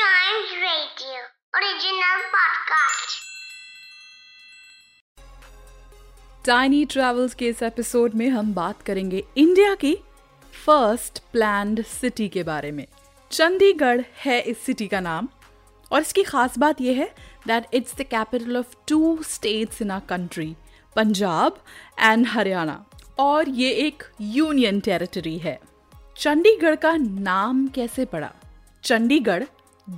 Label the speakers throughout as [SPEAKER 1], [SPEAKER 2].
[SPEAKER 1] Giant Radio, original podcast.
[SPEAKER 2] Tiny travels के इस episode में हम बात करेंगे इंडिया की फ़र्स्ट प्लैंड सिटी के बारे में। चंडीगढ़ है इस सिटी का नाम और इसकी खास बात यह है that it's the capital of two states in our country Punjab and Haryana और ये एक यूनियन टेरिटरी है। चंडीगढ़ का नाम कैसे पड़ा? चंडीगढ़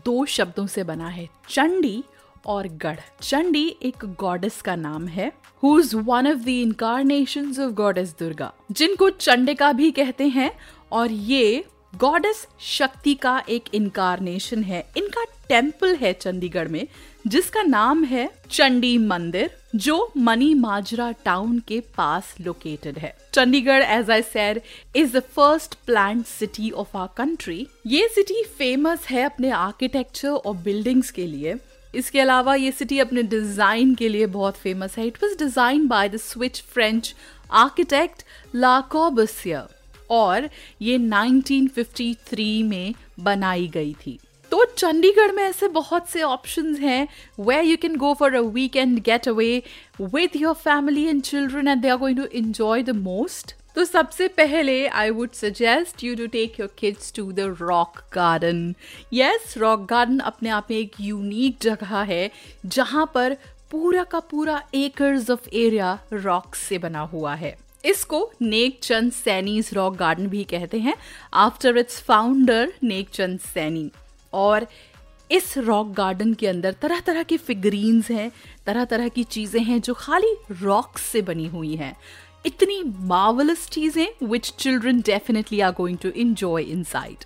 [SPEAKER 2] दो शब्दों से बना है, चंडी और गढ़। चंडी एक गॉडेस का नाम है who is one of the incarnation of goddess Durga, जिनको चंडिका भी कहते हैं, और ये गॉडेस शक्ति का एक इनकारनेशन है। इनका टेंपल है चंडीगढ़ में जिसका नाम है चंडी मंदिर, जो मनी माजरा टाउन के पास लोकेटेड है। Chandigarh as I said is the first plan city of our country ये सिटी फ़ेमस है अपने आर्किटेक्चर और बिल्डिंग्स के लिए। इसके अलावा ये सिटी अपने डिज़ाइन के लिए बहुत फ़ेमस है। It was design by the Swiss French architect Le Corbusier और ये 1953 में बनाई गई थी। तो चंडीगढ़ में ऐसे बहुत से ऑप्शंस हैं वे you can go for a weekend get away with your family and children and they are going to enjoy the most तो सबसे पहले I would suggest you to take your kids to the rock garden yes rock garden अपने आप में एक unique जगह है जहाँ पर पूरा का पूरा एकर्स ऑफ़ एरिया रॉक से बना हुआ है। इसको नेक चंद सैनीज रॉक गार्डन भी कहते हैं। After its founder Nek Chand Saini और इस रॉक गार्डन के अंदर तरह तरह के फिगरीन्स हैं तरह तरह की चीज़ें हैं जो खाली रॉक्स से बनी हुई हैं। इतनी मावलस चीज़ें which children definitely are going to enjoy inside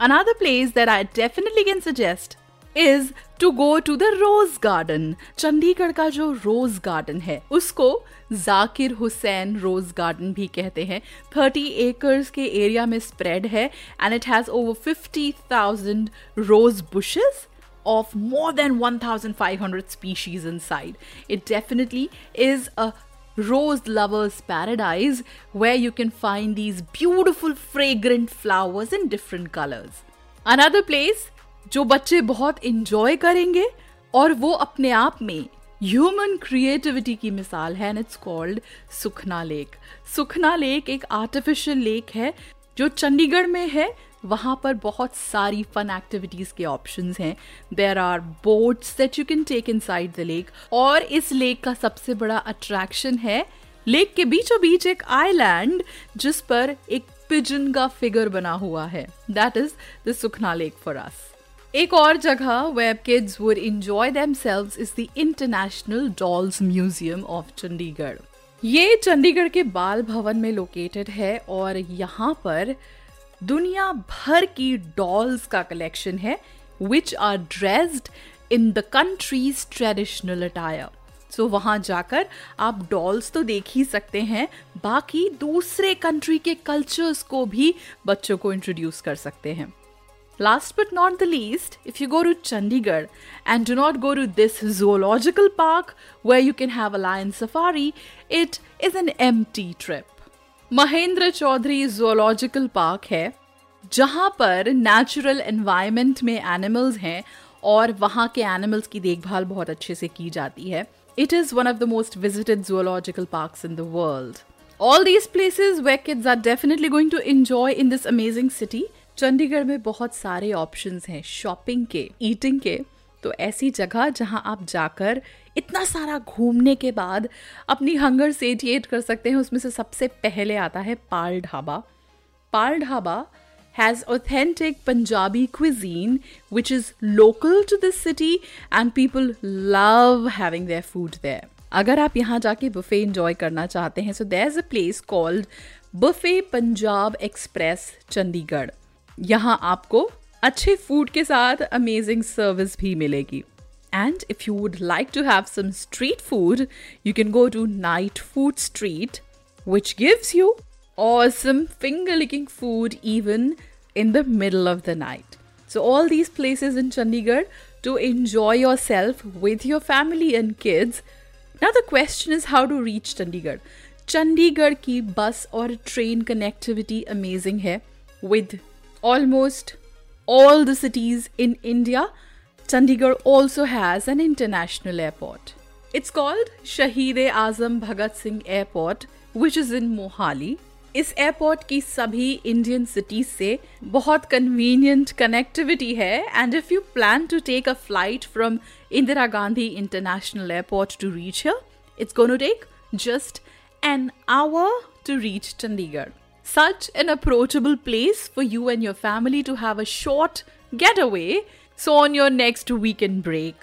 [SPEAKER 2] another place that I definitely can suggest is to go to the Rose Garden. Chandigarh का जो रोज गार्डन है उसको जाकिर हुसैन रोज गार्डन भी कहते हैं 30 एकर्स के एरिया में स्प्रेड है and it has over 50,000 rose bushes of more than 1,500 species inside. It definitely is a rose lover's paradise where you can find these beautiful fragrant flowers in different colors. Another place जो बच्चे बहुत enjoy करेंगे और वो अपने आप में human creativity की मिसाल है and it's called Sukhna lake. Sukhna lake एक आर्टिफिशियल लेक है, जो चंडीगढ़ में है। वहाँ पर बहुत सारी फन एक्टिविटीज़ के ऑप्शंस हैं। There are boats that you can take inside the lake और इस लेक का सबसे बड़ा अट्रैक्शन है लेक के बीचों बीच एक आइलैंड जिस पर एक पिजन का फिगर बना हुआ है। That is the Sukhna lake for us एक और जगह where kids would enjoy themselves is the international dolls museum of Chandigarh ये चंडीगढ़ के बाल भवन में लोकेटेड है और यहाँ पर दुनिया भर की डॉल्स का कलेक्शन है which are dressed in the country's traditional attire so वहाँ जाकर आप डॉल्स तो देख ही सकते हैं, बाकी दूसरे कंट्री के कल्चर्स को भी बच्चों को इंट्रोड्यूस कर सकते हैं। Last but not the least, if you go to Chandigarh and do not go to this zoological park where you can have a lion safari, it is an empty trip. Mahendra Chaudhary zoological park है जहाँ पर natural environment में animals हैं और वहाँ के animals की देखभाल बहुत अच्छे से की जाती है it is one of the most visited zoological parks in the world all these places where kids are definitely going to enjoy in this amazing city Chandigarh में बहुत सारे ऑप्शंस हैं शॉपिंग के ईटिंग के। तो ऐसी जगह जहाँ आप जाकर इतना सारा घूमने के बाद अपनी हंगर सेटिएट कर सकते हैं, उसमें से सबसे पहले आता है Pal Dhaba. Pal dhaba has authentic Punjabi cuisine, which is local to this city and people love having their food there. अगर आप यहाँ जाके बुफे इंजॉय करना चाहते हैं so there is a place called buffet Punjab express Chandigarh. यहाँ आपको अच्छे फ़ूड के साथ अमेजिंग सर्विस भी मिलेगी। And if you would like to have some street food you can go to night food street which gives you और some finger licking food even in the middle of the night so all these places in Chandigarh to enjoy yourself with your family and kids ना the question is how to reach Chandigarh Chandigarh की bus और train connectivity amazing है with almost all the cities in India, Chandigarh also has an international airport. It's called Shaheed Azam Bhagat Singh Airport, which is in Mohali. इस airport की सभी Indian cities से बहुत convenient connectivity है and if you plan to take a flight from Indira Gandhi international airport to reach here it's going to take just an hour to reach Chandigarh such an approachable place for you and your family to have a short getaway. So, on your next weekend break,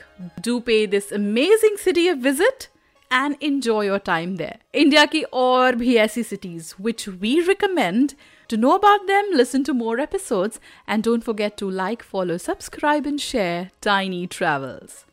[SPEAKER 2] do pay this amazing city a visit and enjoy your time there. India ki aur bhi aisi cities which we recommend. To know about them, listen to more episodes and don't forget to like, follow, subscribe and share Tiny Travels.